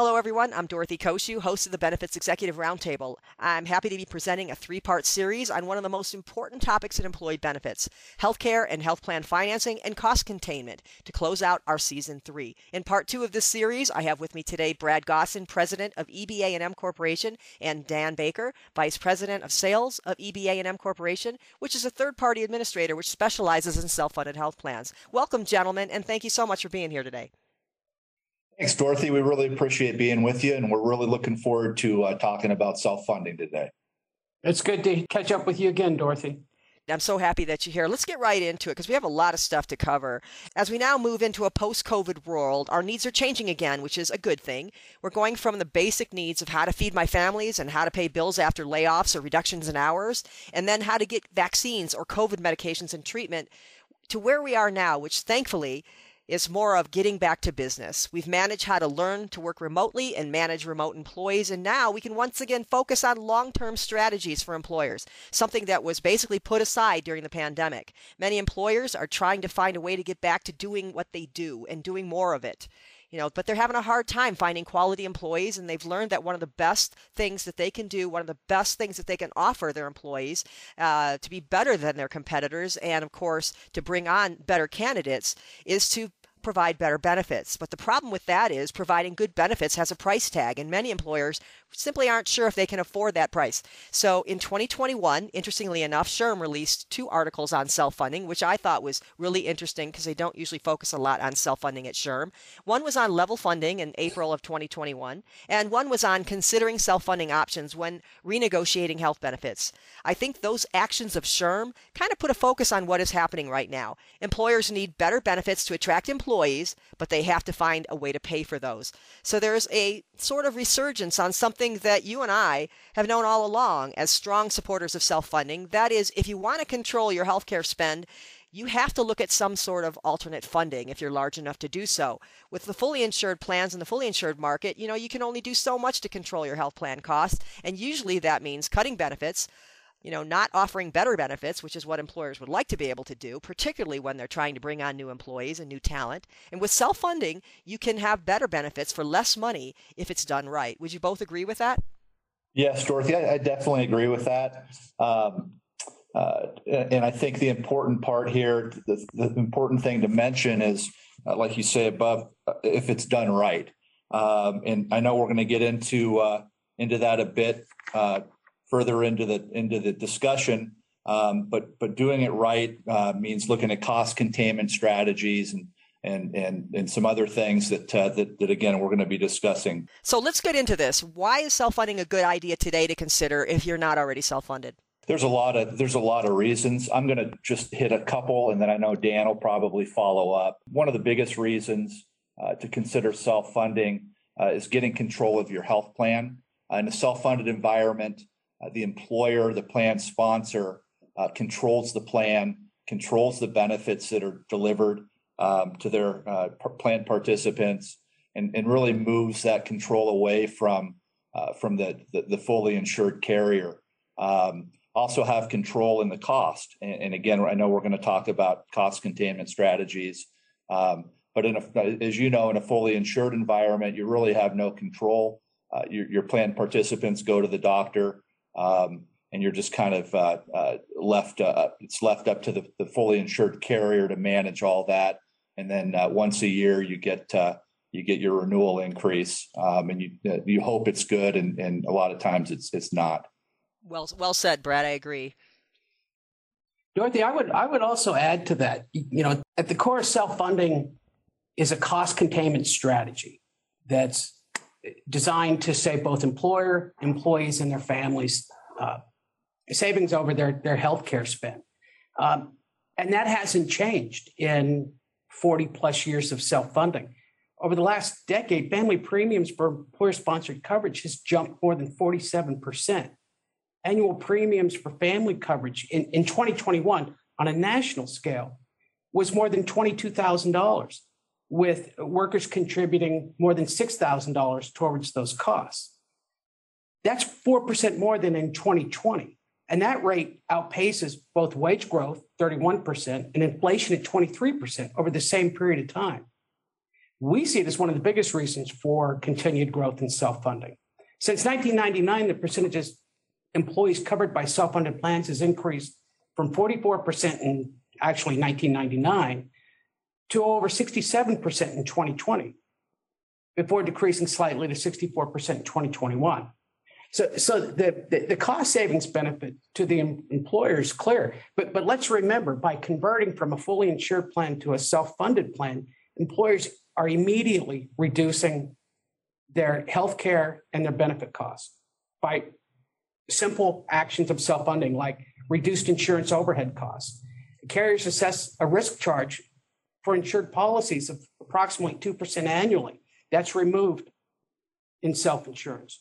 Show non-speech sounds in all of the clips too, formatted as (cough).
Hello, everyone. I'm Dorothy Cociu, host of the Benefits Executive Roundtable. I'm happy to be presenting a three part series on one of the most important topics in employee benefits healthcare and health plan financing and cost containment to close out our season three. In part two of this series, I have with me today Brad Gossin, president of EBA&M Corporation, and Dan Baker, vice president of sales of EBA&M Corporation, which is a third party administrator which specializes in self funded health plans. Welcome, gentlemen, and thank you so much for being here today. Thanks, Dorothy. We really appreciate being with you, and we're really looking forward to uh, talking about self funding today. It's good to catch up with you again, Dorothy. I'm so happy that you're here. Let's get right into it because we have a lot of stuff to cover. As we now move into a post COVID world, our needs are changing again, which is a good thing. We're going from the basic needs of how to feed my families and how to pay bills after layoffs or reductions in hours, and then how to get vaccines or COVID medications and treatment to where we are now, which thankfully is more of getting back to business. We've managed how to learn to work remotely and manage remote employees, and now we can once again focus on long term strategies for employers, something that was basically put aside during the pandemic. Many employers are trying to find a way to get back to doing what they do and doing more of it you know but they're having a hard time finding quality employees and they've learned that one of the best things that they can do one of the best things that they can offer their employees uh, to be better than their competitors and of course to bring on better candidates is to provide better benefits. But the problem with that is providing good benefits has a price tag, and many employers simply aren't sure if they can afford that price. So in 2021, interestingly enough, SHRM released two articles on self funding, which I thought was really interesting because they don't usually focus a lot on self funding at SHRM. One was on level funding in April of 2021, and one was on considering self funding options when renegotiating health benefits. I think those actions of SHRM kind of put a focus on what is happening right now. Employers need better benefits to attract employees, but they have to find a way to pay for those. So there's a sort of resurgence on something that you and I have known all along as strong supporters of self funding. That is, if you want to control your healthcare spend, you have to look at some sort of alternate funding if you're large enough to do so. With the fully insured plans in the fully insured market, you know, you can only do so much to control your health plan costs, and usually that means cutting benefits, you know, not offering better benefits, which is what employers would like to be able to do, particularly when they're trying to bring on new employees and new talent. And with self funding, you can have better benefits for less money if it's done right. Would you both agree with that? Yes, Dorothy, I, I definitely agree with that. Um, uh, and I think the important part here, the, the important thing to mention is, uh, like you say above, uh, if it's done right. Um, and I know we're going to get into uh, into that a bit uh, further into the into the discussion. Um, but but doing it right uh, means looking at cost containment strategies and and and and some other things that uh, that, that again we're going to be discussing. So let's get into this. Why is self funding a good idea today to consider if you're not already self funded? There's a lot of there's a lot of reasons. I'm going to just hit a couple, and then I know Dan will probably follow up. One of the biggest reasons uh, to consider self funding uh, is getting control of your health plan uh, in a self funded environment the employer, the plan sponsor, uh, controls the plan, controls the benefits that are delivered um, to their uh, plan participants, and, and really moves that control away from uh, from the, the, the fully insured carrier. Um, also have control in the cost, and, and again, I know we're going to talk about cost containment strategies. Um, but in a, as you know, in a fully insured environment, you really have no control. Uh, your, your plan participants go to the doctor um, and you're just kind of uh, uh, left. Uh, it's left up to the, the, fully insured carrier to manage all that, and then uh, once a year you get uh, you get your renewal increase, um, and you uh, you hope it's good, and, and a lot of times it's it's not. Well, well said, Brad. I agree. Dorothy, I would I would also add to that. You know, at the core, self funding is a cost containment strategy that's designed to save both employer, employees, and their families uh, savings over their, their healthcare spend. Um, and that hasn't changed in 40 plus years of self funding. Over the last decade, family premiums for employer sponsored coverage has jumped more than 47%. Annual premiums for family coverage in, in 2021 on a national scale was more than $22,000, with workers contributing more than $6,000 towards those costs. That's 4% more than in 2020. And that rate outpaces both wage growth, 31%, and inflation at 23% over the same period of time. We see it as one of the biggest reasons for continued growth in self funding. Since 1999, the percentages of employees covered by self funded plans has increased from 44% in actually 1999 to over 67% in 2020, before decreasing slightly to 64% in 2021. So, so the, the, the, cost savings benefit to the employer is clear. But, but let's remember by converting from a fully insured plan to a self funded plan, employers are immediately reducing their health care and their benefit costs by simple actions of self funding, like reduced insurance overhead costs. Carriers assess a risk charge for insured policies of approximately 2% annually. That's removed in self insurance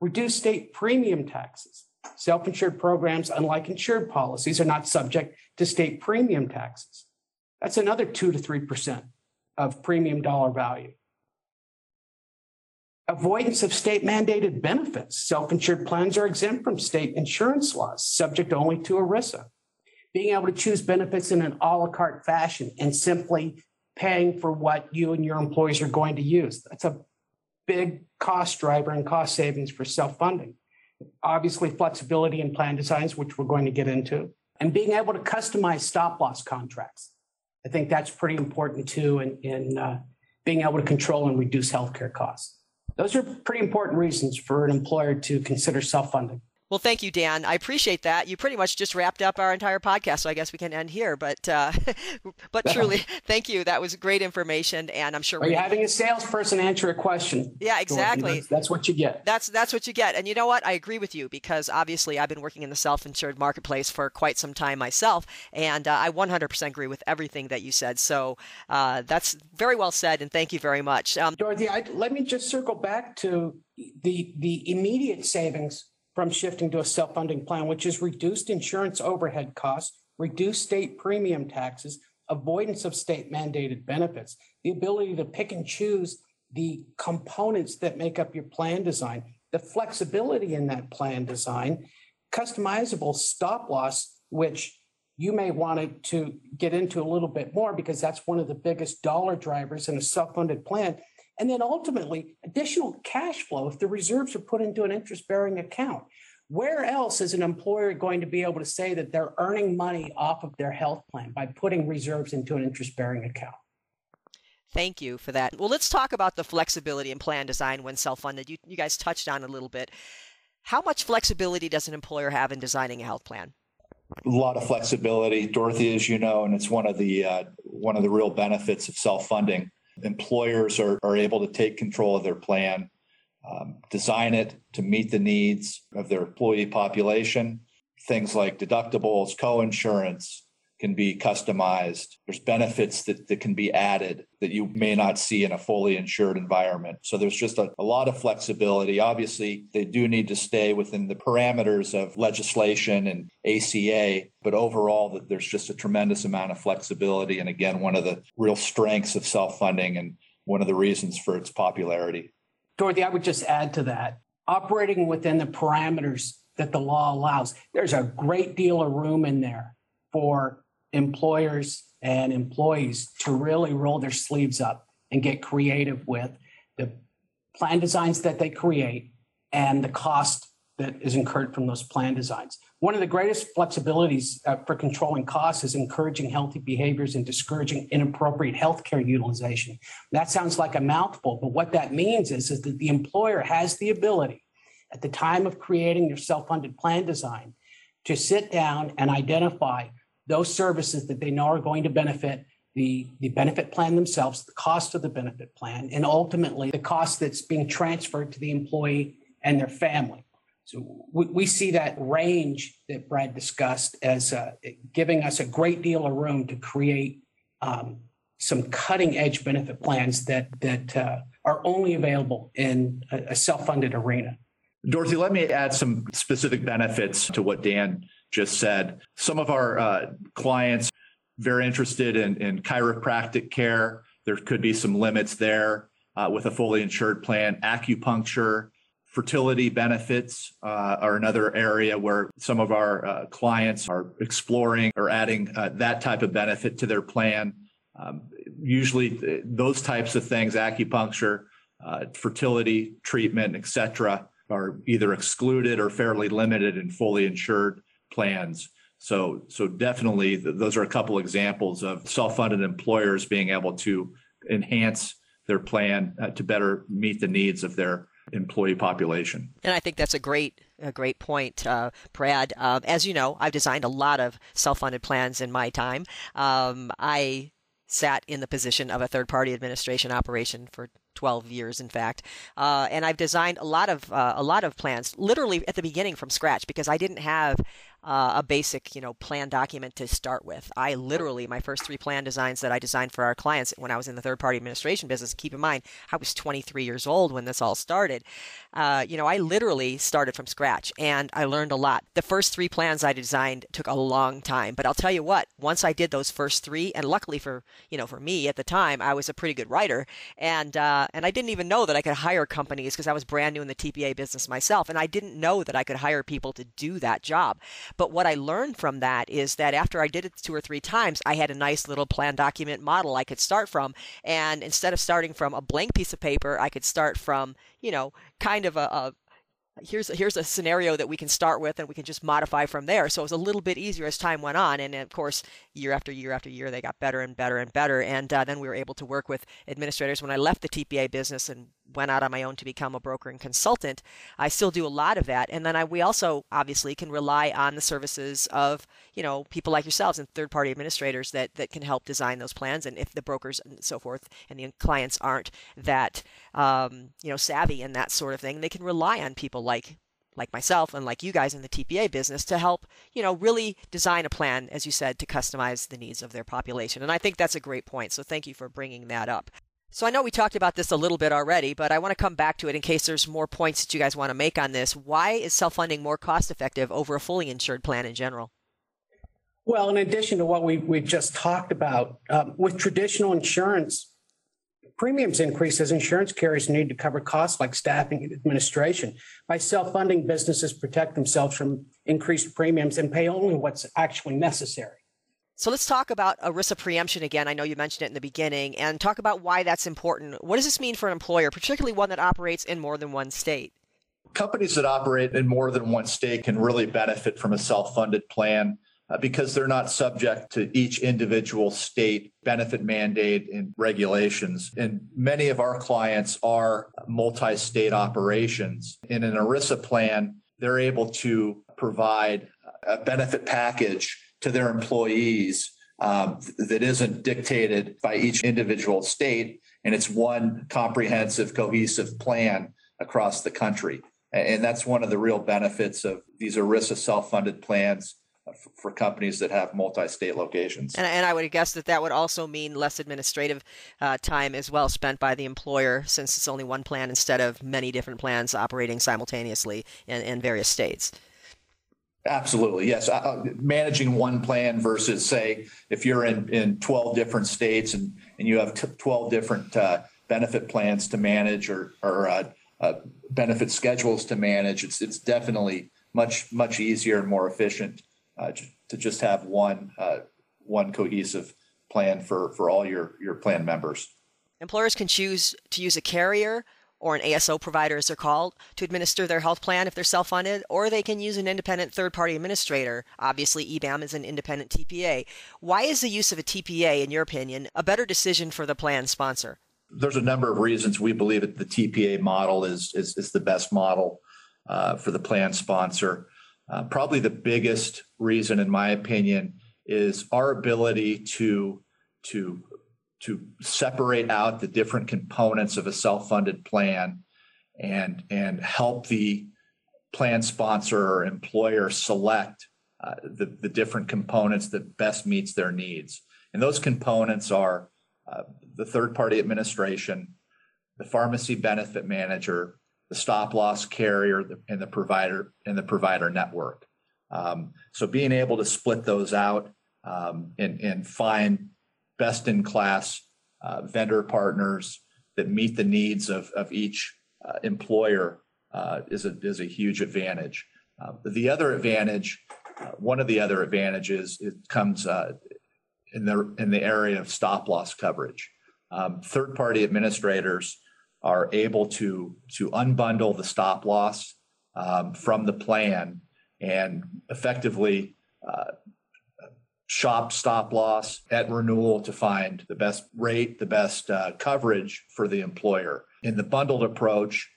reduce state premium taxes. Self insured programs, unlike insured policies, are not subject to state premium taxes. That's another 2 to 3% of premium dollar value. Avoidance of state mandated benefits. Self insured plans are exempt from state insurance laws, subject only to ERISA. Being able to choose benefits in an a la carte fashion and simply paying for what you and your employees are going to use. That's a big cost driver and cost savings for self funding. Obviously, flexibility in plan designs, which we're going to get into, and being able to customize stop loss contracts. I think that's pretty important too in, in uh, being able to control and reduce healthcare costs. Those are pretty important reasons for an employer to consider self funding. Well, thank you, Dan. I appreciate that. You pretty much just wrapped up our entire podcast, so I guess we can end here. But uh, (laughs) but truly, (laughs) thank you. That was great information, and I'm sure. We Are you having a salesperson answer a question? Yeah, exactly. That's, that's, what you get. That's that's what you get. And you know what? I agree with you because obviously I've been working in the self-insured marketplace for quite some time myself, and uh, I 100% agree with everything that you said. So uh, that's very well said, and thank you very much, um, Dorothy. I, let me just circle back to the the immediate savings from shifting to a self funding plan, which is reduced insurance overhead costs, reduced state premium taxes, avoidance of state mandated benefits, the ability to pick and choose the components that make up your plan design, the flexibility in that plan design, customizable stop loss, which you may want to get into a little bit more because that's one of the biggest dollar drivers in a self funded plan. And then ultimately, additional cash flow if the reserves are put into an interest bearing account. Where else is an employer going to be able to say that they're earning money off of their health plan by putting reserves into an interest bearing account? Thank you for that. Well, let's talk about the flexibility in plan design when self funded. You, you guys touched on a little bit. How much flexibility does an employer have in designing a health plan? A lot of flexibility, Dorothy, as you know, and it's one of the uh, one of the real benefits of self funding employers are, are able to take control of their plan, um, design it to meet the needs of their employee population. Things like deductibles, co-insurance, can be customized. There's benefits that, that can be added that you may not see in a fully insured environment. So there's just a, a, lot of flexibility. Obviously, they do need to stay within the parameters of legislation and ACA, but overall, that there's just a tremendous amount of flexibility. And again, one of the real strengths of self funding and one of the reasons for its popularity. Dorothy, I would just add to that operating within the parameters that the law allows, there's a great deal of room in there for employers and employees to really roll their sleeves up and get creative with the plan designs that they create and the cost that is incurred from those plan designs. One of the greatest flexibilities uh, for controlling costs is encouraging healthy behaviors and discouraging inappropriate healthcare utilization. That sounds like a mouthful, but what that means is, is that the employer has the ability at the time of creating their self-funded plan design to sit down and identify those services that they know are going to benefit the, the benefit plan themselves, the cost of the benefit plan, and ultimately the cost that's being transferred to the employee and their family. So we, we see that range that Brad discussed as uh, giving us a great deal of room to create um, some cutting edge benefit plans that that uh, are only available in a, a self funded arena. Dorothy, let me add some specific benefits to what Dan just said. Some of our uh, clients very interested in, in chiropractic care. There could be some limits there uh, with a fully insured plan. Acupuncture, fertility benefits uh, are another area where some of our uh, clients are exploring or adding uh, that type of benefit to their plan. Um, usually, th- those types of things, acupuncture, uh, fertility treatment, etc., are either excluded or fairly limited in fully insured plans. So, so definitely, th- those are a couple examples of self-funded employers being able to enhance their plan uh, to better meet the needs of their employee population. And I think that's a great a great point, uh, Brad. Uh, as you know, I've designed a lot of self-funded plans in my time. Um, I sat in the position of a third-party administration operation for 12 years, in fact. Uh, and I've designed a lot of uh, a lot of plans, literally at the beginning from scratch, because I didn't have uh, a basic, you know, plan document to start with. I literally my first three plan designs that I designed for our clients when I was in the third party administration business. Keep in mind, I was 23 years old when this all started. Uh, you know, I literally started from scratch, and I learned a lot. The first three plans I designed took a long time, but I'll tell you what. Once I did those first three, and luckily for you know for me at the time, I was a pretty good writer, and uh, and I didn't even know that I could hire companies because I was brand new in the TPA business myself, and I didn't know that I could hire people to do that job. But what I learned from that is that after I did it two or three times, I had a nice little plan document model I could start from. And instead of starting from a blank piece of paper, I could start from, you know, kind of a, a here's here's a scenario that we can start with and we can just modify from there. So it was a little bit easier as time went on, and of course, year after year after year, they got better and better and better. And uh, then we were able to work with administrators. When I left the TPA business and went out on my own to become a broker and consultant, I still do a lot of that. And then I, we also obviously can rely on the services of you know people like yourselves and third party administrators that that can help design those plans. And if the brokers and so forth and the clients aren't that um, you know savvy and that sort of thing, they can rely on people like like myself and like you guys in the TPA business to help, you know, really design a plan, as you said, to customize the needs of their population. And I think that's a great point. So thank you for bringing that up. So I know we talked about this a little bit already, but I want to come back to it in case there's more points that you guys want to make on this. Why is self funding more cost effective over a fully insured plan in general? Well, in addition to what we, we've just talked about, um, with traditional insurance, Premiums increase as insurance carriers need to cover costs like staffing and administration. By self funding, businesses protect themselves from increased premiums and pay only what's actually necessary. So let's talk about ERISA preemption again. I know you mentioned it in the beginning, and talk about why that's important. What does this mean for an employer, particularly one that operates in more than one state? Companies that operate in more than one state can really benefit from a self funded plan uh, because they're not subject to each individual state benefit mandate and regulations. And many of our clients are multi state operations. In an ERISA plan, they're able to provide a benefit package to their employees um, that isn't dictated by each individual state. And it's one comprehensive, cohesive plan across the country. And that's one of the real benefits of these ERISA self funded plans for companies that have multi-state locations. And, and, I would guess that that would also mean less administrative uh, time as well spent by the employer, since it's only one plan instead of many different plans operating simultaneously in, in various states. Absolutely, yes. Uh, managing one plan versus, say, if you're in, in 12 different states and, and you have t- 12 different uh, benefit plans to manage or, or uh, uh benefit schedules to manage, it's, it's definitely much, much easier and more efficient uh, to just have one uh, one cohesive plan for for all your your plan members. Employers can choose to use a carrier or an ASO provider, as they're called, to administer their health plan if they're self funded, or they can use an independent third party administrator. Obviously, EBAM is an independent TPA. Why is the use of a TPA, in your opinion, a better decision for the plan sponsor? There's a number of reasons we believe that the TPA model is, is, is the best model uh, for the plan sponsor. Uh, probably the biggest reason, in my opinion, is our ability to to to separate out the different components of a self-funded plan and and help the plan sponsor or employer select uh, the, the different components that best meets their needs. And those components are uh, the third party administration, the pharmacy benefit manager, the stop loss carrier, and the provider and the provider network. Um, so being able to split those out um, and, and find best in class uh, vendor partners that meet the needs of, of each uh, employer uh, is, a, is a huge advantage. Uh, the other advantage, uh, one of the other advantages, it comes uh, in the in the area of stop loss coverage. Um, third party administrators are able to to unbundle the stop loss um, from the plan and effectively uh, shop stop loss at renewal to find the best rate, the best uh, coverage for the employer. In the bundled approach,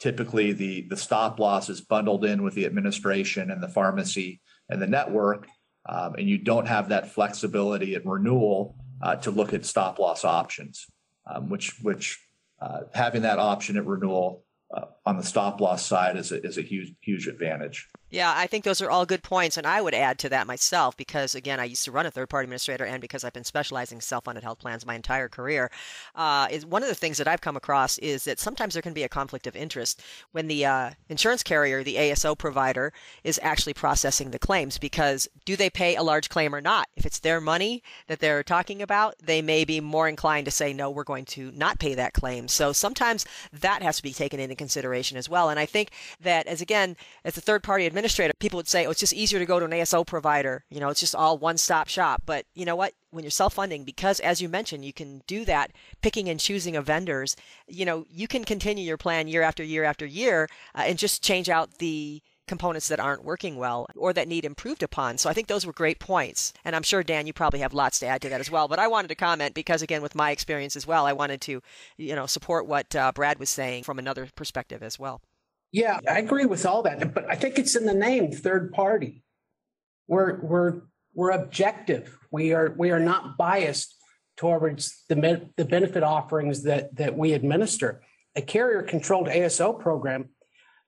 typically the, the stop loss is bundled in with the administration and the pharmacy and the network, um, and you don't have that flexibility at renewal uh, to look at stop loss options, um, which which uh, having that option at renewal uh, on the stop loss side is a, is a huge huge advantage. Yeah, I think those are all good points. And I would add to that myself because, again, I used to run a third party administrator and because I've been specializing in self funded health plans my entire career. Uh, is one of the things that I've come across is that sometimes there can be a conflict of interest when the uh, insurance carrier, the ASO provider, is actually processing the claims because do they pay a large claim or not? If it's their money that they're talking about, they may be more inclined to say, no, we're going to not pay that claim. So sometimes that has to be taken into consideration as well. And I think that, as again, as a third party administrator, people would say, oh, it's just easier to go to an ASO provider. You know, it's just all one stop shop. But you know what? When you're self funding, because as you mentioned, you can do that picking and choosing of vendors, you know, you can continue your plan year after year after year uh, and just change out the components that aren't working well or that need improved upon. So I think those were great points. And I'm sure, Dan, you probably have lots to add to that as well. But I wanted to comment because, again, with my experience as well, I wanted to, you know, support what uh, Brad was saying from another perspective as well. Yeah, I agree with all that, but I think it's in the name third party. We're we're we're objective. We are we are not biased towards the the benefit offerings that that we administer. A carrier controlled ASO program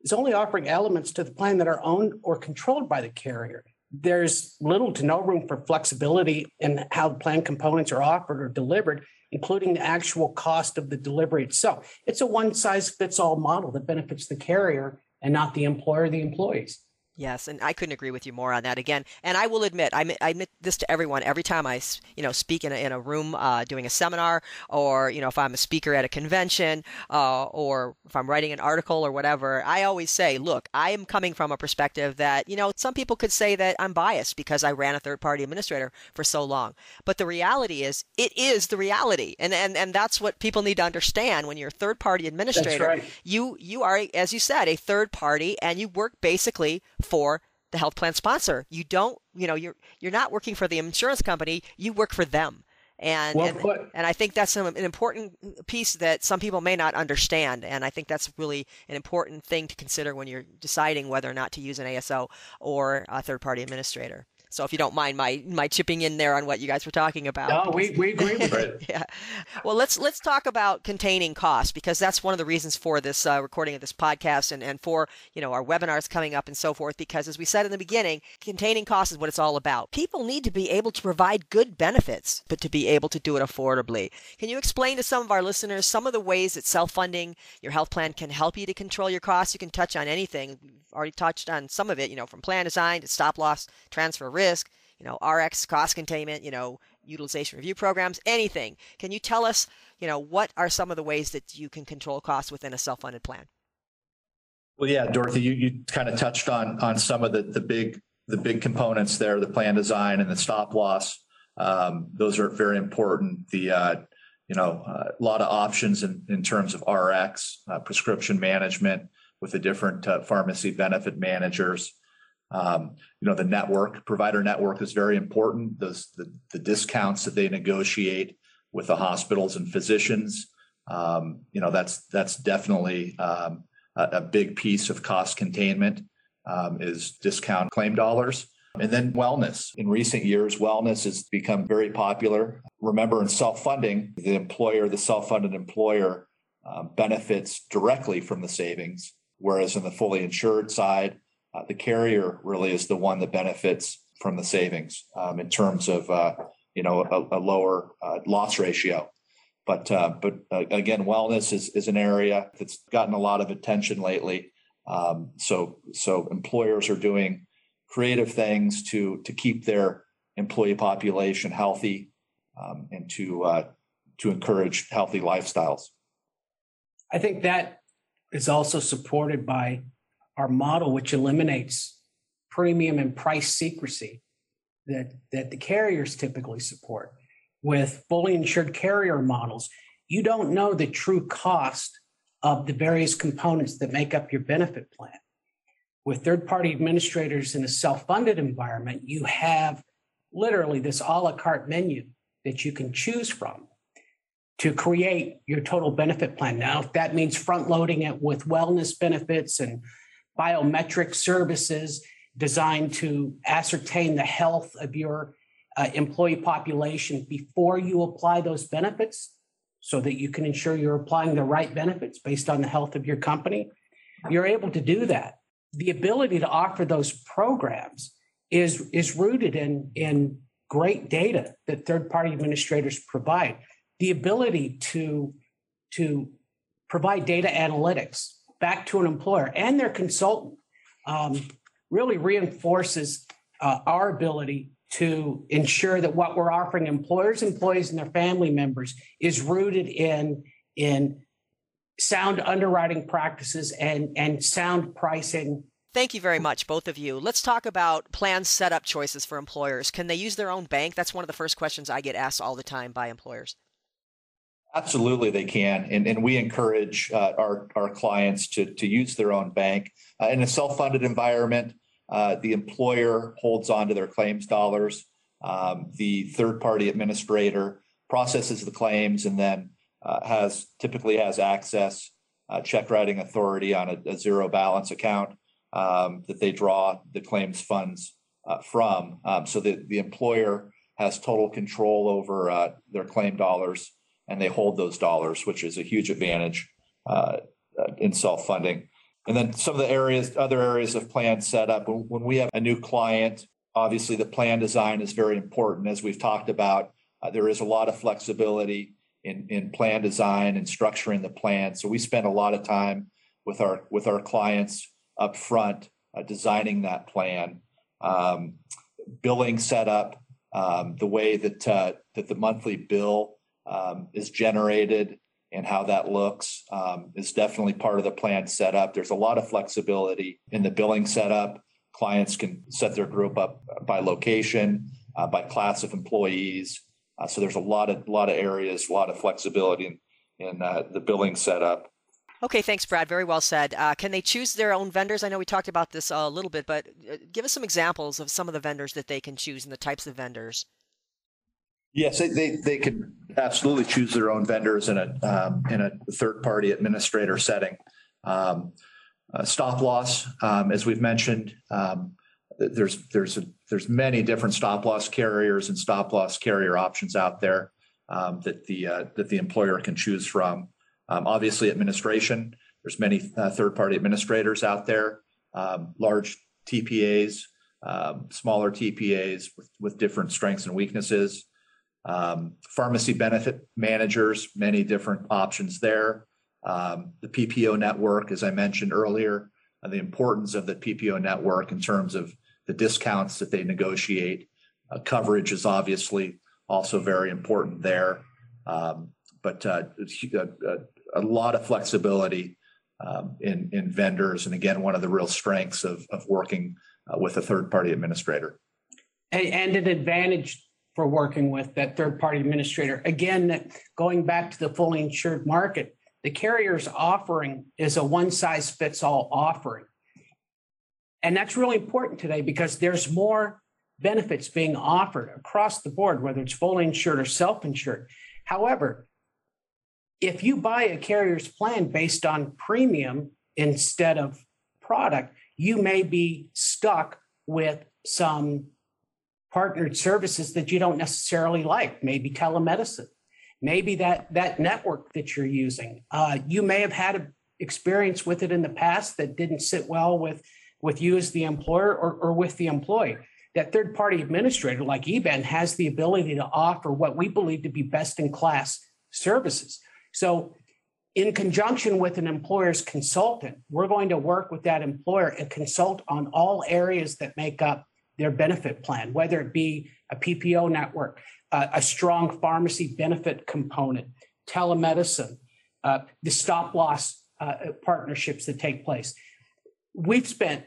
is only offering elements to the plan that are owned or controlled by the carrier. There's little to no room for flexibility in how plan components are offered or delivered including the actual cost of the delivery itself. It's a one size fits all model that benefits the carrier and not the employer, the employees. Yes, and I couldn't agree with you more on that again. And I will admit, I admit, I admit this to everyone every time I, you know, speak in a, in a room uh, doing a seminar, or you know, if I'm a speaker at a convention, uh, or if I'm writing an article or whatever. I always say, look, I am coming from a perspective that you know, some people could say that I'm biased because I ran a third-party administrator for so long, but the reality is, it is the reality, and and and that's what people need to understand. When you're a third-party administrator, right. you you are, as you said, a third party, and you work basically for the health plan sponsor. You don't, you know, you're you're not working for the insurance company. You work for them. And well and, and, I think that's an, an important piece that some people may not understand. And I think that's really an important thing to consider when you're deciding whether or not to use an ASO or a third party administrator. So if you don't mind my my chipping in there on what you guys were talking about. No, we, we agree with it. (laughs) yeah. Well, let's let's talk about containing costs because that's one of the reasons for this uh, recording of this podcast and, and for you know our webinars coming up and so forth. Because as we said in the beginning, containing costs is what it's all about. People need to be able to provide good benefits, but to be able to do it affordably. Can you explain to some of our listeners some of the ways that self-funding your health plan can help you to control your costs? You can touch on anything. We've already touched on some of it. You know, from plan design to stop loss transfer risk, you know, RX cost containment, you know, utilization review programs, anything. Can you tell us, you know, what are some of the ways that you can control costs within a self-funded plan? Well, yeah, Dorothy, you, you kind of touched on on some of the the big the big components there, the plan design and the stop loss. Um, those are very important. The uh, you know uh, a lot of options in, in terms of RX uh, prescription management with the different uh, pharmacy benefit managers. Um, you know, the network provider network is very important. Those the, the discounts that they negotiate with the hospitals and physicians. Um, you know, that's that's definitely um, a, a, big piece of cost containment um, is discount claim dollars. And then wellness. In recent years, wellness has become very popular. Remember, in self funding, the employer, the self funded employer, um, benefits directly from the savings, whereas in the fully insured side, uh, the carrier really is the one that benefits from the savings um, in terms of uh, you know a, a lower uh, loss ratio. but uh, but uh, again, wellness is is an area that's gotten a lot of attention lately. Um, so so employers are doing creative things to to keep their employee population healthy um, and to uh, to encourage healthy lifestyles. I think that is also supported by our model, which eliminates premium and price secrecy that, that the carriers typically support. With fully insured carrier models, you don't know the true cost of the various components that make up your benefit plan. With third party administrators in a self funded environment, you have literally this a la carte menu that you can choose from to create your total benefit plan. Now, if that means front loading it with wellness benefits and biometric services designed to ascertain the health of your uh, employee population before you apply those benefits so that you can ensure you're applying the right benefits based on the health of your company, you're able to do that. The ability to offer those programs is, is rooted in, in great data that third party administrators provide the ability to, to provide data analytics back to an employer and their consultant um, really reinforces uh, our ability to ensure that what we're offering employers, employees, and their family members is rooted in, in sound underwriting practices and, and sound pricing Thank you very much, both of you. Let's talk about plan setup choices for employers. Can they use their own bank? That's one of the first questions I get asked all the time by employers. Absolutely, they can, and and we encourage uh, our our clients to to use their own bank uh, in a self funded environment. Uh, the employer holds on to their claims dollars. Um, the third party administrator processes the claims and then uh, has typically has access uh, check writing authority on a, a zero balance account um, that they draw the claims funds uh, from. Um, so that the employer has total control over their claim dollars and they hold those dollars, which is a huge advantage uh, uh, in self funding. And then some of the areas, other areas of plan setup. When, when we have a new client, obviously the plan design is very important. As we've talked about, uh, there is a lot of flexibility in, in plan design and structuring the plan. So we spend a lot of time with our with our clients up front uh, designing that plan, um, billing setup, um, the way that uh, that the monthly bill um, is generated and how that looks um, is definitely part of the plan setup. There's a lot of flexibility in the billing setup. Clients can set their group up by location, uh, by class of employees. Uh, so there's a lot of lot of areas, a lot of flexibility in, in uh, the billing setup. Okay, thanks, Brad. Very well said. Uh, can they choose their own vendors? I know we talked about this a little bit, but uh, give us some examples of some of the vendors that they can choose and the types of vendors. Yes, they, they, they could absolutely choose their own vendors in a, um, in a third party administrator setting. Um, uh, stop loss, um, as we've mentioned, um, there's, there's, a, there's many different stop loss carriers and stop loss carrier options out there um, that the, uh, that the employer can choose from. Um, obviously administration, there's many uh, third party administrators out there, large TPAs, smaller TPAs with, with different strengths and weaknesses um, pharmacy benefit managers, many different options there. Um, the PPO network, as I mentioned earlier, uh, the importance of the PPO network in terms of the discounts that they negotiate. Uh, coverage is obviously also very important there, um, but uh, a, a, lot of flexibility um, in, in vendors. And again, one of the real strengths of, of working uh, with a third party administrator. And an advantage for working with that third party administrator. Again, going back to the fully insured market, the carrier's offering is a one size fits all offering. And that's really important today because there's more benefits being offered across the board, whether it's fully insured or self insured. However, if you buy a carrier's plan based on premium instead of product, you may be stuck with some partnered services that you don't necessarily like, maybe telemedicine, maybe that, that network that you're using. Uh, you may have had an experience with it in the past that didn't sit well with, with you as the employer or, or with the employee. That third party administrator like EBAM has the ability to offer what we believe to be best in class services. So, in conjunction with an employer's consultant, we're going to work with that employer and consult on all areas that make up their benefit plan, whether it be a PPO network, uh, a strong pharmacy benefit component, telemedicine, uh, the stop loss uh, partnerships that take place. We've spent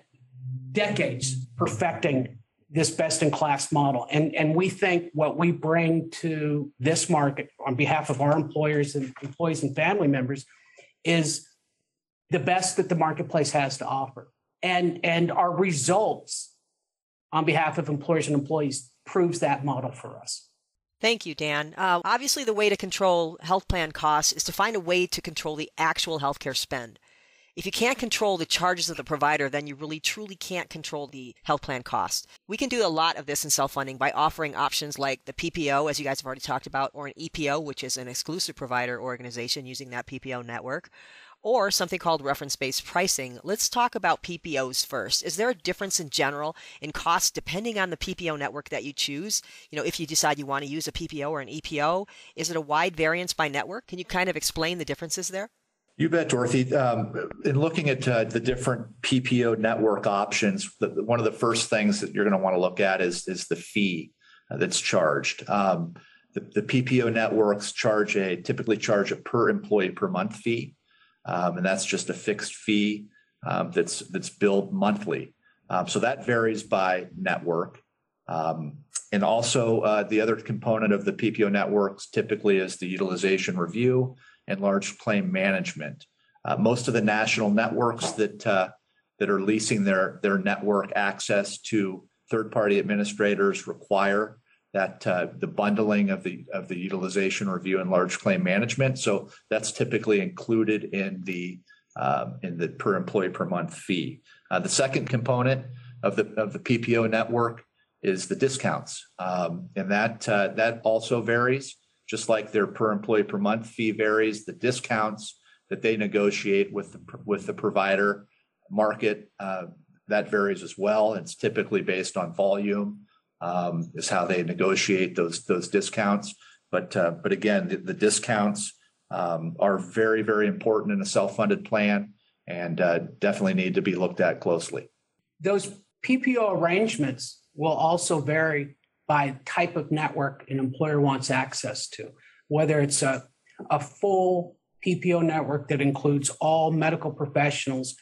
decades perfecting this best in class model. And, and we think what we bring to this market on behalf of our employers and employees and family members is the best that the marketplace has to offer. And, and our results on behalf of employers and employees proves that model for us. Thank you, Dan. Uh, obviously, the way to control health plan costs is to find a way to control the actual healthcare spend. If you can't control the charges of the provider, then you really truly can't control the health plan cost. We can do a lot of this in self funding by offering options like the PPO, as you guys have already talked about, or an EPO, which is an exclusive provider organization using that PPO network, or something called reference based pricing. Let's talk about PPOs first. Is there a difference in general in cost depending on the PPO network that you choose? You know, if you decide you want to use a PPO or an EPO, is it a wide variance by network? Can you kind of explain the differences there? You bet, Dorothy. Um, in looking at uh, the different PPO network options, the, one of the first things that you're going to want to look at is is the fee uh, that's charged. Um, the, the, PPO networks charge a typically charge a per employee per month fee, um, and that's just a fixed fee um, that's that's billed monthly. Um, so that varies by network. Um, and also, uh, the other component of the PPO networks typically is the utilization review and large claim management. Uh, most of the national networks that uh, that are leasing their their network access to third party administrators require that uh, the bundling of the of the utilization review and large claim management. So that's typically included in the um, in the per employee per month fee. Uh, the second component of the of the PPO network is the discounts, um, and that uh, that also varies just like their per employee per month fee varies, the discounts that they negotiate with the, with the provider market uh, that varies as well. It's typically based on volume um, is how they negotiate those those discounts. But uh, but again, the, the discounts um, are very very important in a self funded plan and uh, definitely need to be looked at closely. Those PPO arrangements will also vary by type of network an employer wants access to, whether it's a, a full PPO network that includes all medical professionals,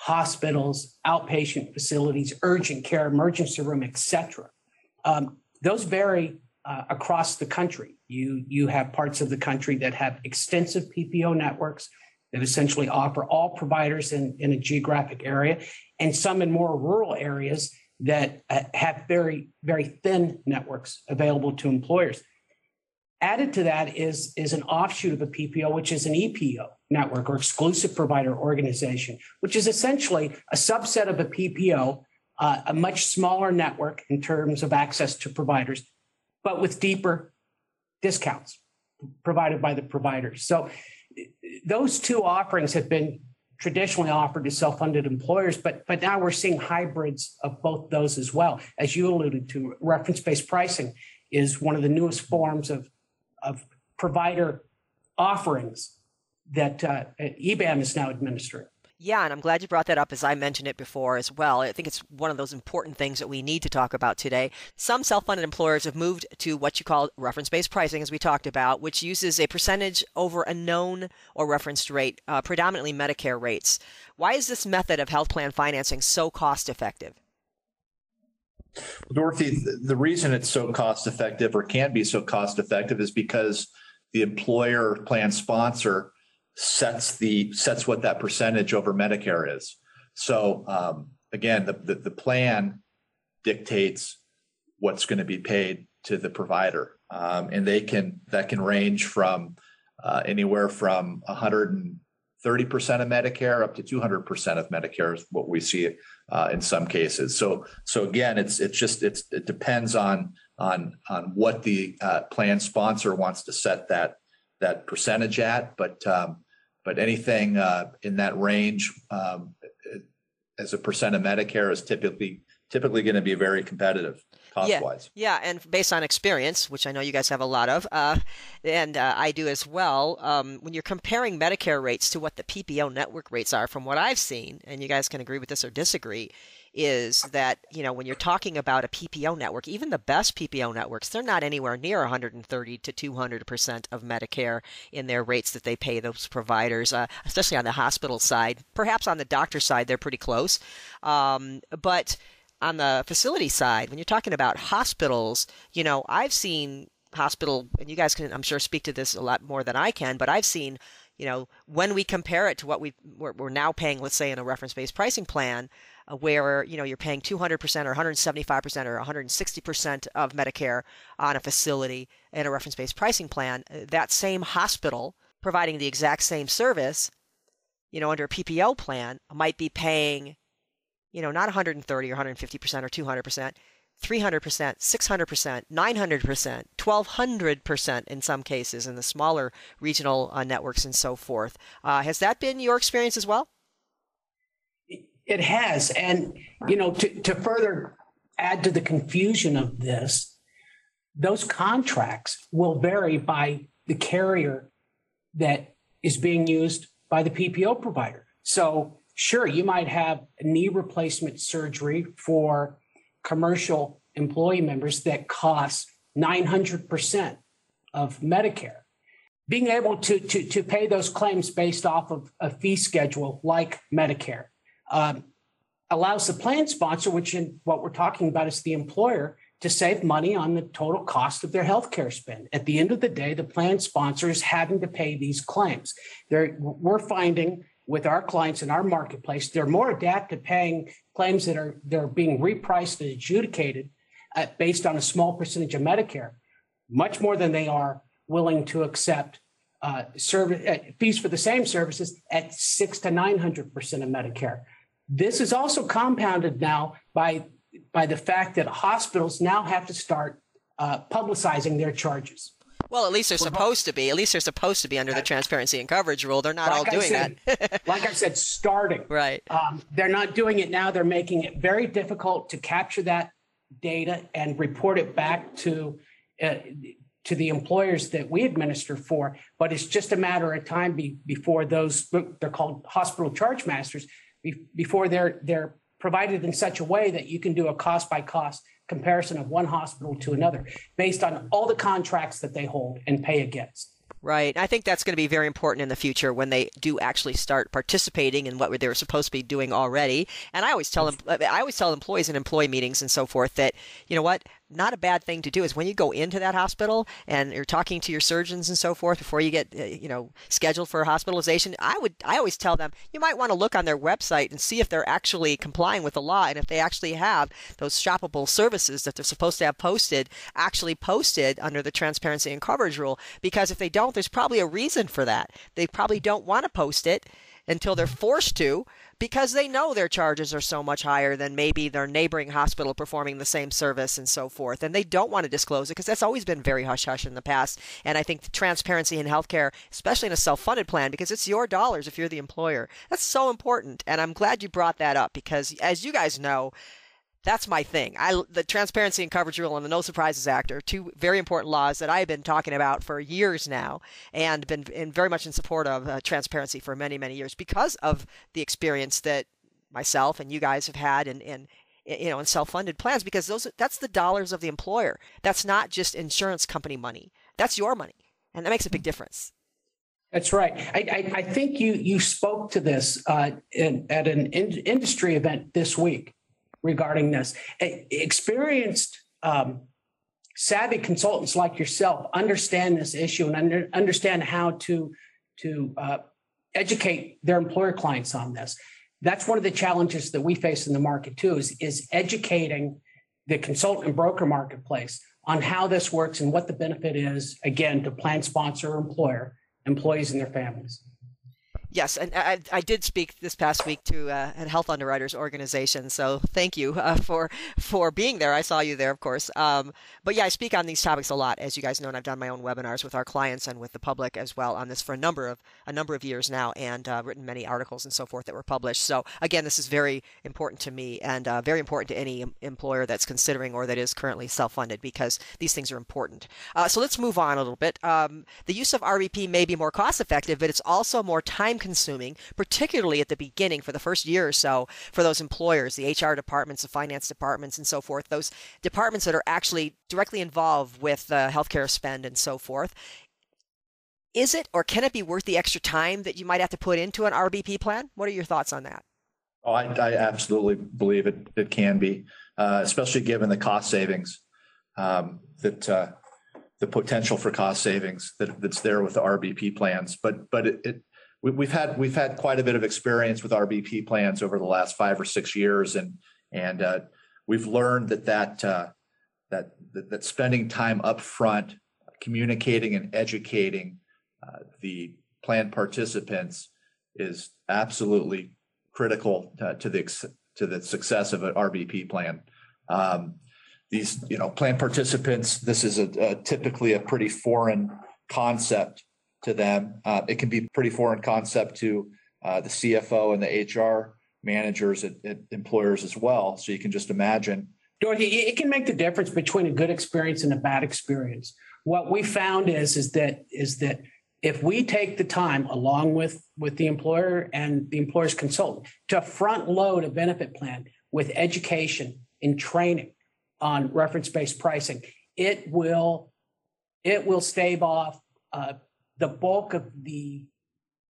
hospitals, outpatient facilities, urgent care, emergency room, etc. Um, those vary uh, across the country. You you have parts of the country that have extensive PPO networks that essentially offer all providers in, in a geographic area, and some in more rural areas that uh, have very, very thin networks available to employers. Added to that is, is an offshoot of a PPO, which is an EPO network or exclusive provider organization, which is essentially a subset of a PPO, uh, a much smaller network in terms of access to providers, but with deeper discounts provided by the providers. So those two offerings have been traditionally offered to self-funded employers, but but now we're seeing hybrids of both those as well. As you alluded to, reference-based pricing is one of the newest forms of of provider offerings that uh, EBAM is now administering. Yeah, and I'm glad you brought that up as I mentioned it before as well. I think it's one of those important things that we need to talk about today. Some self funded employers have moved to what you call reference based pricing, as we talked about, which uses a percentage over a known or referenced rate, uh, predominantly Medicare rates. Why is this method of health plan financing so cost effective? Dorothy, the reason it's so cost effective or can be so cost effective is because the employer plan sponsor sets the sets what that percentage over Medicare is. So um, again, the, the, the plan dictates what's going to be paid to the provider, um, and they can that can range from uh, anywhere from 130 percent of Medicare up to 200 percent of Medicare is what we see uh, in some cases. So so again, it's it's just it's it depends on on on what the uh, plan sponsor wants to set that that percentage at, but um, but anything uh, in that range um, as a percent of Medicare is typically typically going to be very competitive. cost yeah, wise. Yeah, and based on experience, which I know you guys have a lot of, uh, and uh, I do as well, um, when you're comparing Medicare rates to what the PPO network rates are, from what I've seen, and you guys can agree with this or disagree, is that you know when you're talking about a PPO network, even the best PPO networks, they're not anywhere near 130 to 200 percent of Medicare in their rates that they pay those providers, uh, especially on the hospital side. Perhaps on the doctor side, they're pretty close, um, but on the facility side, when you're talking about hospitals, you know, I've seen hospital, and you guys can, I'm sure, speak to this a lot more than I can, but I've seen, you know, when we compare it to what we we're, we're now paying, let's say in a reference-based pricing plan, uh, where you know you're paying 200% or 175% or 160% of Medicare on a facility in a reference-based pricing plan, uh, that same hospital providing the exact same service, you know, under a PPO plan might be paying you know, not 130 or 150% or 200%, 300%, 600%, 900%, 1200% in some cases in the smaller regional uh, networks and so forth. Uh, has that been your experience as well? It has. And, you know, to, to further add to the confusion of this, those contracts will vary by the carrier that is being used by the PPO provider. So sure, you might have knee replacement surgery for commercial employee members that costs 900% of Medicare. Being able to, to, to pay those claims based off of a fee schedule like Medicare um, allows the plan sponsor, which in what we're talking about is the employer, to save money on the total cost of their healthcare spend. At the end of the day, the plan sponsor is having to pay these claims. They're, we're finding with our clients in our marketplace, they're more adept at paying claims that are they're being repriced and adjudicated at, uh, based on a small percentage of Medicare, much more than they are willing to accept uh, service uh, fees for the same services at six to nine hundred percent of Medicare. This is also compounded now by by the fact that hospitals now have to start uh, publicizing their charges. Well, at least they're supposed to be. At least they're supposed to be under the transparency and coverage rule. They're not like all doing said, that. (laughs) like I said, starting. Right. Um, they're not doing it now. They're making it very difficult to capture that data and report it back to uh, to the employers that we administer for. But it's just a matter of time be, before those they're called hospital charge masters before they're they're provided in such a way that you can do a cost by cost comparison of one hospital to another based on all the contracts that they hold and pay against. Right. I think that's going to be very important in the future when they do actually start participating in what they were supposed to be doing already. And I always tell them, I always tell employees in employee meetings and so forth that, you know what, not a bad thing to do is when you go into that hospital and you're talking to your surgeons and so forth before you get uh, you know scheduled for hospitalization i would i always tell them you might want to look on their website and see if they're actually complying with the law and if they actually have those shoppable services that they're supposed to have posted actually posted under the transparency and coverage rule. Because if they don't there's probably a reason for that. They probably don't want to post it until they're forced to because they know their charges are so much higher than maybe their neighboring hospital performing the same service and so forth. And they don't want to disclose it because that's always been very hush hush in the past. And I think transparency in healthcare, especially in a self funded plan, because it's your dollars if you're the employer, that's so important. And I'm glad you brought that up because, as you guys know, that's my thing. I the Transparency and Coverage Rule and the No Surprises Act are two very important laws that I've been talking about for years now, and been in very much in support of uh, transparency for many many years because of the experience that myself and you guys have had in in you know in self-funded plans because those that's the dollars of the employer. That's not just insurance company money. That's your money, and that makes a big difference. That's right. I, I, I think you you spoke to this uh, in, at an in, industry event this week regarding this. Experienced, um, savvy consultants like yourself understand this issue and under, understand how to to uh, educate their employer clients on this. That's one of the challenges that we face in the market too. Is is educating the consultant and broker marketplace on how this works and what the benefit is again to plan sponsor or employer employees and their families Yes, and I, I did speak this past week to uh, a health underwriters organization. So thank you uh, for for being there. I saw you there, of course. Um, but yeah, I speak on these topics a lot, as you guys know, and I've done my own webinars with our clients and with the public as well on this for a number of a number of years now, and uh, written many articles and so forth that were published. So again, this is very important to me and uh, very important to any employer that's considering or that is currently self-funded because these things are important. Uh, so let's move on a little bit. Um, the use of RBP may be more cost effective, but it's also more time consuming, particularly at the beginning for the first year or so for those employers, the HR departments, the finance departments, and so forth, those departments that are actually directly involved with uh, healthcare spend and so forth. Is it or can it be worth the extra time that you might have to put into an RBP plan? What are your thoughts on that? Oh, I, I absolutely believe it, it can be, uh, especially given the cost savings um, that uh, the potential for cost savings that, that's there with the RBP plans. But but it, it we, have had we've had quite a bit of experience with RBP plans over the last five or six years, and and uh, we've learned that that, uh, that that spending time up front, communicating and educating uh, the plan participants is absolutely critical to, to, the to the success of an RBP plan. Um, these you know plan participants, this is a, a typically a pretty foreign concept to them. Uh, it can be pretty foreign concept to uh, the CFO and the HR managers at, at, employers as well. So you can just imagine. Dorothy, it can make the difference between a good experience and a bad experience. What we found is is that is that if we take the time along with with the employer and the employer's consultant to front load a benefit plan with education and training on reference based pricing, it will it will stave off uh, the bulk of the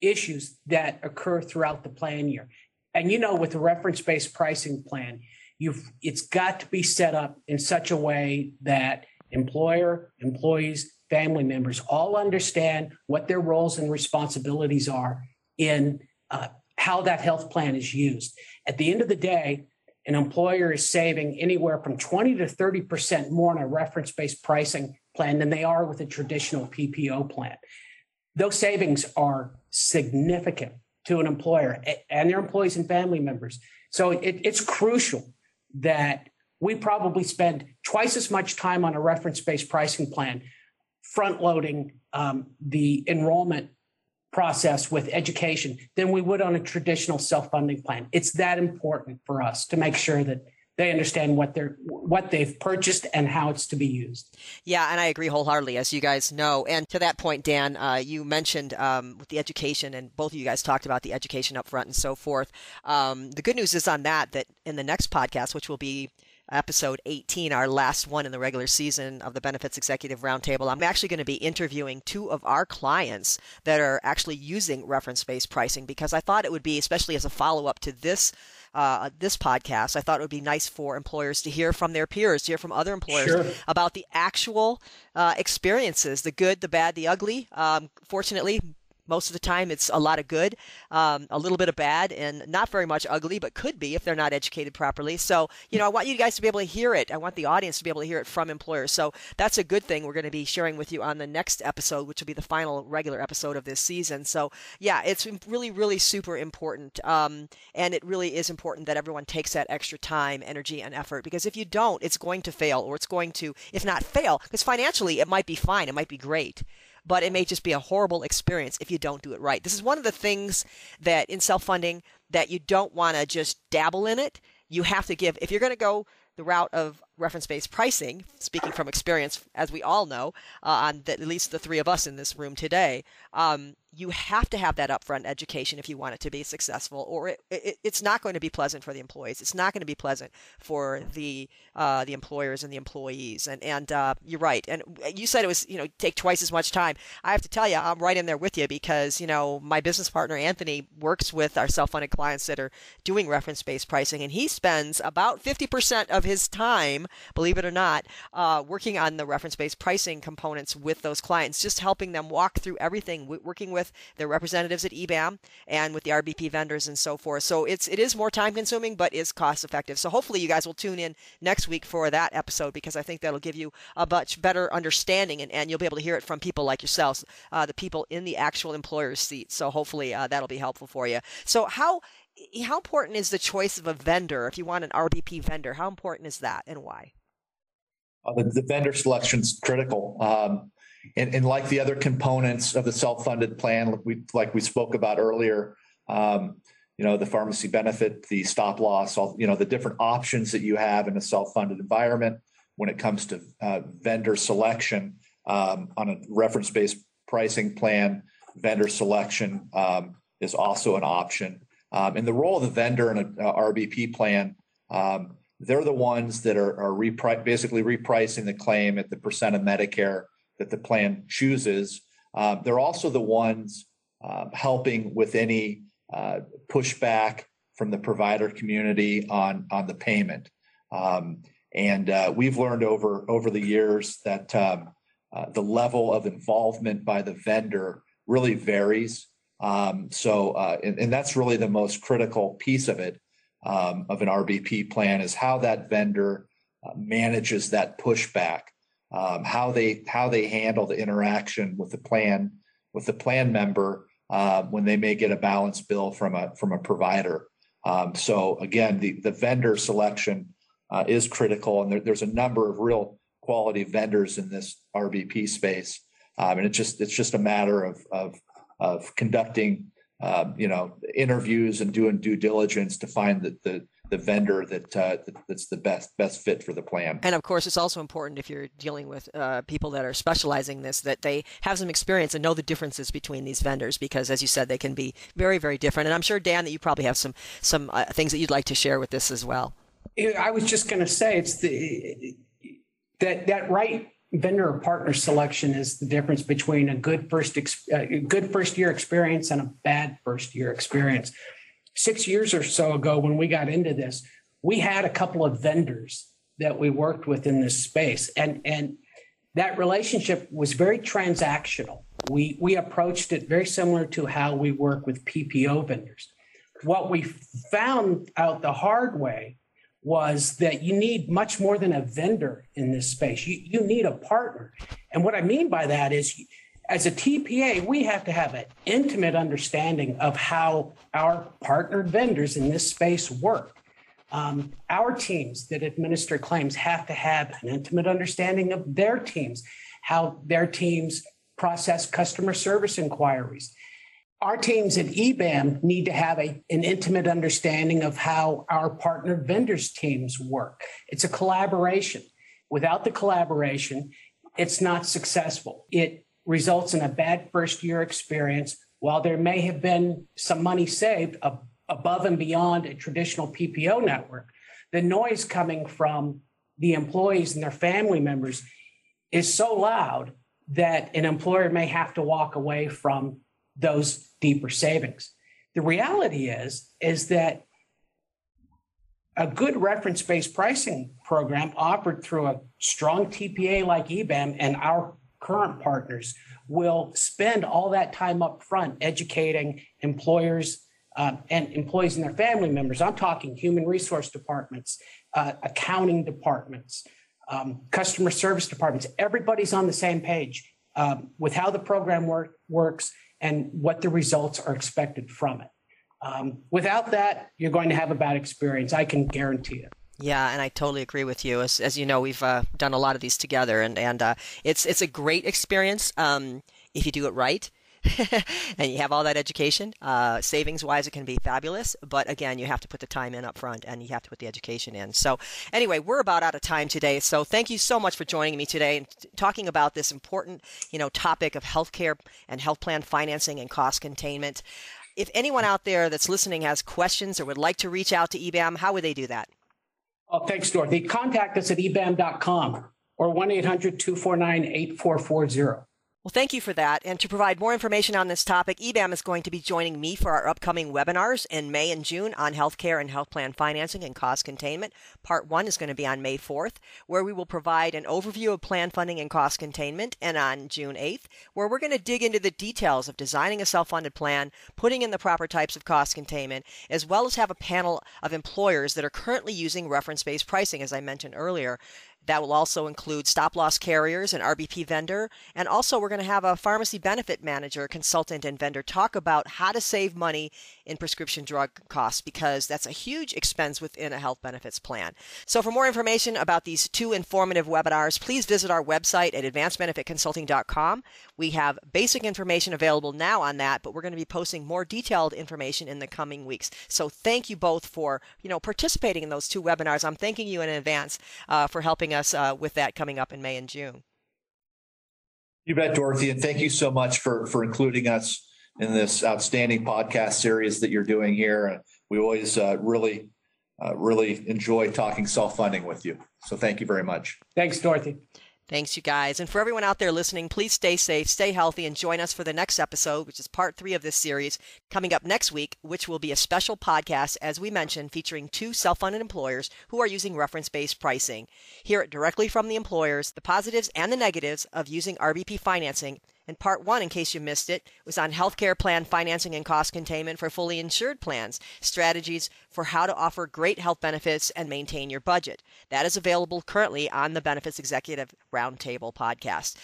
issues that occur throughout the plan year. And you know, with the reference-based pricing plan, you've it's got to be set up in such a way that employer, employees, family members all understand what their roles and responsibilities are in uh, how that health plan is used. At the end of the day, an employer is saving anywhere from 20 to 30% more on a reference based pricing plan than they are with a traditional PPO plan those savings are significant to an employer and their employees and family members. So it, it's crucial that we probably spend twice as much time on a reference based pricing plan, front loading um, the enrollment process with education than we would on a traditional self funding plan. It's that important for us to make sure that they understand what they're what they've purchased and how it's to be used. Yeah, and I agree wholeheartedly, as you guys know. And to that point, Dan, uh, you mentioned um, with the education, and both of you guys talked about the education up front and so forth. Um, the good news is on that that in the next podcast, which will be episode 18, our last one in the regular season of the Benefits Executive Roundtable, I'm actually going to be interviewing two of our clients that are actually using reference based pricing because I thought it would be, especially as a follow up to this. Uh, this podcast, I thought it would be nice for employers to hear from their peers, to hear from other employers sure. about the actual uh, experiences, the good, the bad, the ugly. Um, fortunately, most of the time, it's a lot of good, um, a little bit of bad, and not very much ugly, but could be if they're not educated properly. So, you know, I want you guys to be able to hear it. I want the audience to be able to hear it from employers. So that's a good thing. We're going to be sharing with you on the next episode, which will be the final regular episode of this season. So, yeah, it's really, really super important. Um, and it really is important that everyone takes that extra time, energy, and effort because if you don't, it's going to fail or it's going to, if not fail, because financially it might be fine, it might be great but it may just be a horrible experience if you don't do it right. This is one of the things that in self funding that you don't want to just dabble in it. You have to give, if you're going to go the route of reference based pricing, speaking from experience, as we all know, uh, on the, at least the three of us in this room today, um, you have to have that upfront education if you want it to be successful, or it, it, it's not going to be pleasant for the employees. It's not going to be pleasant for the uh, the employers and the employees. And and uh, you're right. And you said it was you know take twice as much time. I have to tell you, I'm right in there with you because you know my business partner Anthony works with our self-funded clients that are doing reference-based pricing, and he spends about 50% of his time, believe it or not, uh, working on the reference-based pricing components with those clients, just helping them walk through everything, working with with their representatives at EBAM and with the RBP vendors and so forth. So it's it is more time consuming, but is cost effective. So hopefully you guys will tune in next week for that episode because I think that'll give you a much better understanding and, and you'll be able to hear it from people like yourselves, uh, the people in the actual employer's seat. So hopefully uh, that'll be helpful for you. So how how important is the choice of a vendor if you want an RBP vendor? How important is that and why? Uh, the, the, vendor selection is critical. Um, and, and, like the other components of the self-funded plan, we like we spoke about earlier, um, you know, the pharmacy benefit, the stop loss, all you know, the different options that you have in a self-funded environment when it comes to uh, vendor selection um, on a reference-based pricing plan. Vendor selection um, is also an option. Um, and the role of the vendor in a, a RBP plan, um, they're the ones that are, are repri- basically repricing the claim at the percent of Medicare that the plan chooses. Um, they're also the ones uh, helping with any uh, pushback from the provider community on on the payment. Um, and uh, we've learned over over the years that um, uh, the level of involvement by the vendor really varies. Um, so, uh, and, and, that's really the most critical piece of it um, of an RBP plan is how that vendor uh, manages that pushback, um, how they how they handle the interaction with the plan with the plan member uh, when they may get a balance bill from a from a provider. Um, so again, the the vendor selection uh, is critical, and there, there's a number of real quality vendors in this RBP space, um, and it's just it's just a matter of of of conducting um, you know interviews and doing due diligence to find the the, the vendor that uh, that's the best best fit for the plan. And of course, it's also important if you're dealing with uh, people that are specializing this that they have some experience and know the differences between these vendors because, as you said, they can be very very different. And I'm sure Dan that you probably have some some uh, things that you'd like to share with this as well. I was just going to say it's the that that right vendor or partner selection is the difference between a good first ex- uh, good first year experience and a bad first year experience. Six years or so ago, when we got into this, we had a couple of vendors that we worked with in this space, and and that relationship was very transactional. We we approached it very similar to how we work with PPO vendors. What we found out the hard way was that you need much more than a vendor in this space. You, you need a partner. And what I mean by that is, as a TPA, we have to have an intimate understanding of how our partnered vendors in this space work. Um, our teams that administer claims have to have an intimate understanding of their teams, how their teams process customer service inquiries, our teams at EBAM need to have a, an intimate understanding of how our partner vendors teams work. It's a collaboration. Without the collaboration, it's not successful. It results in a bad first year experience. While there may have been some money saved above and beyond a traditional PPO network, the noise coming from the employees and their family members is so loud that an employer may have to walk away from those deeper savings. The reality is, is that a good reference-based pricing program offered through a strong TPA like EBAM and our current partners will spend all that time up front educating employers uh, and employees and their family members. I'm talking human resource departments, uh, accounting departments, um, customer service departments. Everybody's on the same page um, with how the program work, works and what the results are expected from it. Um, without that, you're going to have a bad experience. I can guarantee it. Yeah, and I totally agree with you. As, as you know, we've uh, done a lot of these together, and and uh, it's it's a great experience um, if you do it right. (laughs) and you have all that education. Uh, savings wise, it can be fabulous. But again, you have to put the time in up front and you have to put the education in. So, anyway, we're about out of time today. So, thank you so much for joining me today and talking about this important you know, topic of healthcare and health plan financing and cost containment. If anyone out there that's listening has questions or would like to reach out to EBAM, how would they do that? Oh, thanks, Dorothy. Contact us at ebam.com or 1 800 249 8440. Well, thank you for that. And to provide more information on this topic, EBAM is going to be joining me for our upcoming webinars in May and June on healthcare and health plan financing and cost containment. Part one is going to be on May 4th, where we will provide an overview of plan funding and cost containment, and on June 8th, where we're going to dig into the details of designing a self funded plan, putting in the proper types of cost containment, as well as have a panel of employers that are currently using reference based pricing, as I mentioned earlier, that will also include stop loss carriers, and RBP vendor, and also we're going to have a pharmacy benefit manager, consultant, and vendor talk about how to save money in prescription drug costs because that's a huge expense within a health benefits plan. So, for more information about these two informative webinars, please visit our website at advancedbenefitconsulting.com. We have basic information available now on that, but we're going to be posting more detailed information in the coming weeks. So, thank you both for you know participating in those two webinars. I'm thanking you in advance uh, for helping us uh, with that coming up in May and June. You bet, Dorothy, and thank you so much for for including us in this outstanding podcast series that you're doing here. We always uh, really, uh, really enjoy talking self funding with you. So thank you very much. Thanks, Dorothy. Thanks, you guys. And for everyone out there listening, please stay safe, stay healthy, and join us for the next episode, which is part three of this series, coming up next week, which will be a special podcast, as we mentioned, featuring two self funded employers who are using reference based pricing. Hear it directly from the employers, the positives and the negatives of using RBP financing and part one, in case you missed it, was on healthcare plan financing and cost containment for fully insured plans, strategies for how to offer great health benefits and maintain your budget. That is available currently on the Benefits Executive Roundtable podcast.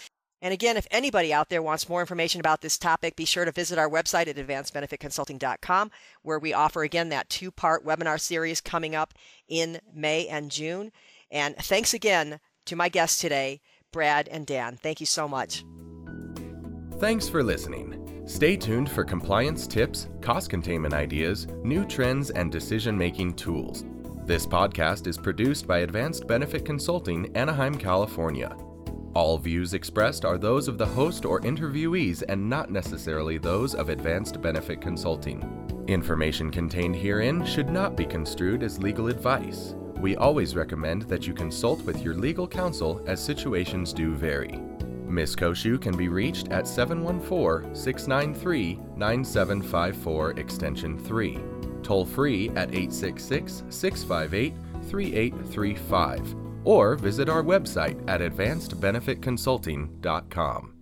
And again, if anybody out there wants more information about this topic, be sure to visit our website at advancedbenefitconsulting.com, where we offer again that two part webinar series coming up in May and June. And thanks again to my guests today, Brad and Dan. Thank you so much. Thanks for listening. Stay tuned for compliance tips, cost containment ideas, new trends, and decision making tools. This podcast is produced by Advanced Benefit Consulting, Anaheim, California. All views expressed are those of the host or interviewees and not necessarily those of Advanced Benefit Consulting. Information contained herein should not be construed as legal advice. We always recommend that you consult with your legal counsel as situations do vary. Ms. Cociu can be reached at 714 693 9754 Extension 3, toll free at 866 658 3835, or visit our website at advancedbenefitconsulting.com.